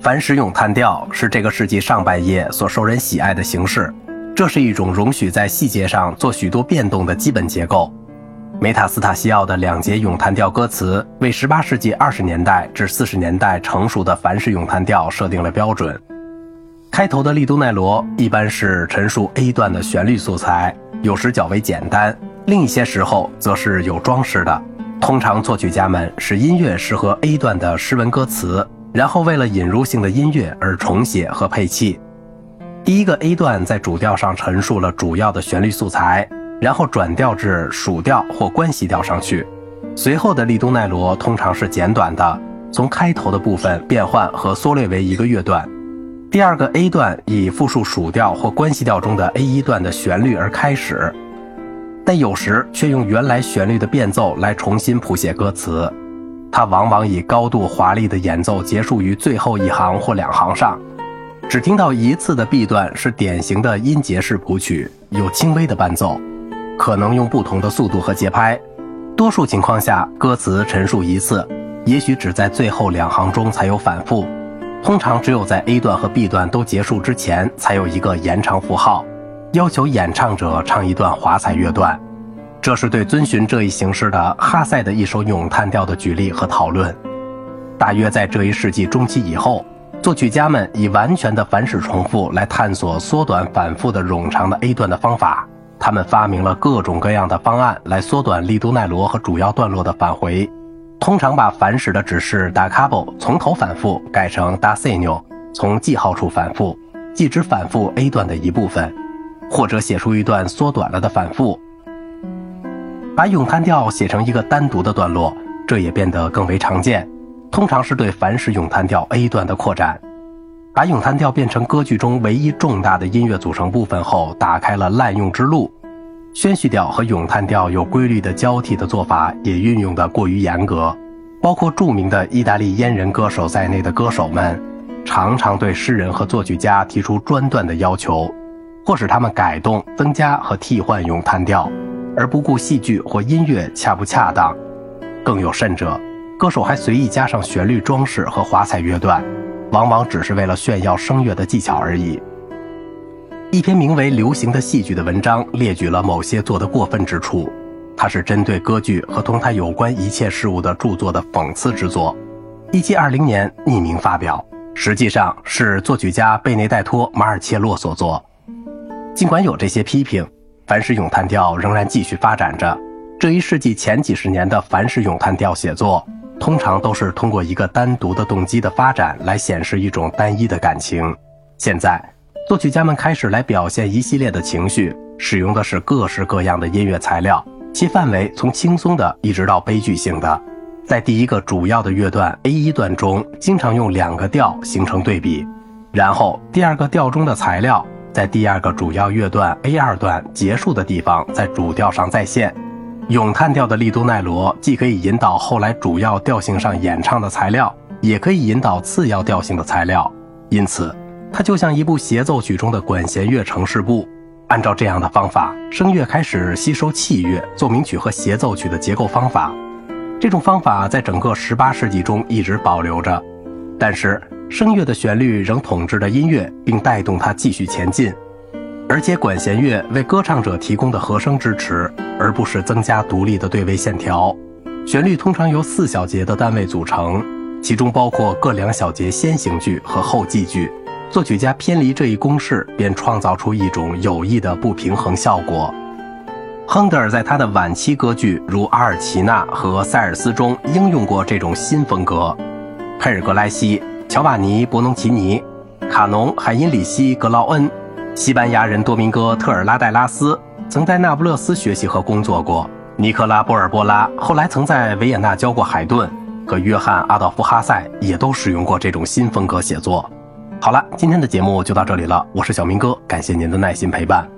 凡使咏叹调是这个世纪上半叶所受人喜爱的形式，这是一种容许在细节上做许多变动的基本结构。梅塔斯塔西奥的两节咏叹调歌词为18世纪20年代至40年代成熟的凡式咏叹调设定了标准。开头的利都奈罗一般是陈述 A 段的旋律素材，有时较为简单，另一些时候则是有装饰的。通常作曲家们使音乐适合 A 段的诗文歌词。然后为了引入性的音乐而重写和配器。第一个 A 段在主调上陈述了主要的旋律素材，然后转调至属调或关系调上去。随后的利都奈罗通常是简短的，从开头的部分变换和缩略为一个乐段。第二个 A 段以复述属调或关系调中的 A 一段的旋律而开始，但有时却用原来旋律的变奏来重新谱写歌词。它往往以高度华丽的演奏结束于最后一行或两行上，只听到一次的 B 段是典型的音节式谱曲，有轻微的伴奏，可能用不同的速度和节拍。多数情况下，歌词陈述一次，也许只在最后两行中才有反复。通常只有在 A 段和 B 段都结束之前才有一个延长符号，要求演唱者唱一段华彩乐段。这是对遵循这一形式的哈塞的一首咏叹调的举例和讨论。大约在这一世纪中期以后，作曲家们以完全的反式重复来探索缩短反复的冗长的 A 段的方法。他们发明了各种各样的方案来缩短利都奈罗和主要段落的返回。通常把反使的指示 da capo 从头反复改成 da s e n o 从记号处反复，即指反复 A 段的一部分，或者写出一段缩短了的反复。把咏叹调写成一个单独的段落，这也变得更为常见。通常是对凡是咏叹调 A 段的扩展。把咏叹调变成歌剧中唯一重大的音乐组成部分后，打开了滥用之路。宣叙调和咏叹调有规律的交替的做法也运用得过于严格。包括著名的意大利阉人歌手在内的歌手们，常常对诗人和作曲家提出专断的要求，或使他们改动、增加和替换咏叹调。而不顾戏剧或音乐恰不恰当，更有甚者，歌手还随意加上旋律装饰和华彩乐段，往往只是为了炫耀声乐的技巧而已。一篇名为《流行的戏剧》的文章列举了某些做得过分之处，它是针对歌剧和同它有关一切事物的著作的讽刺之作。一七二零年匿名发表，实际上是作曲家贝内代托·马尔切洛所作。尽管有这些批评。凡是咏叹调仍然继续发展着。这一世纪前几十年的凡是咏叹调写作，通常都是通过一个单独的动机的发展来显示一种单一的感情。现在，作曲家们开始来表现一系列的情绪，使用的是各式各样的音乐材料，其范围从轻松的一直到悲剧性的。在第一个主要的乐段 A 一段中，经常用两个调形成对比，然后第二个调中的材料。在第二个主要乐段 A 二段结束的地方，在主调上再现。咏叹调的利都奈罗既可以引导后来主要调性上演唱的材料，也可以引导次要调性的材料。因此，它就像一部协奏曲中的管弦乐城市部。按照这样的方法，声乐开始吸收器乐、奏鸣曲和协奏曲的结构方法。这种方法在整个18世纪中一直保留着，但是。声乐的旋律仍统治着音乐，并带动它继续前进，而且管弦乐为歌唱者提供的和声支持，而不是增加独立的对位线条。旋律通常由四小节的单位组成，其中包括各两小节先行句和后继句。作曲家偏离这一公式，便创造出一种有意的不平衡效果。亨德尔在他的晚期歌剧，如《阿尔奇娜》和《塞尔斯》中应用过这种新风格。佩尔格莱西。乔瓦尼·博农奇尼、卡农·海因里希·格劳恩、西班牙人多明戈·特尔拉戴拉斯曾在那不勒斯学习和工作过。尼克拉·波尔波拉后来曾在维也纳教过海顿，和约翰·阿道夫·哈塞也都使用过这种新风格写作。好了，今天的节目就到这里了，我是小明哥，感谢您的耐心陪伴。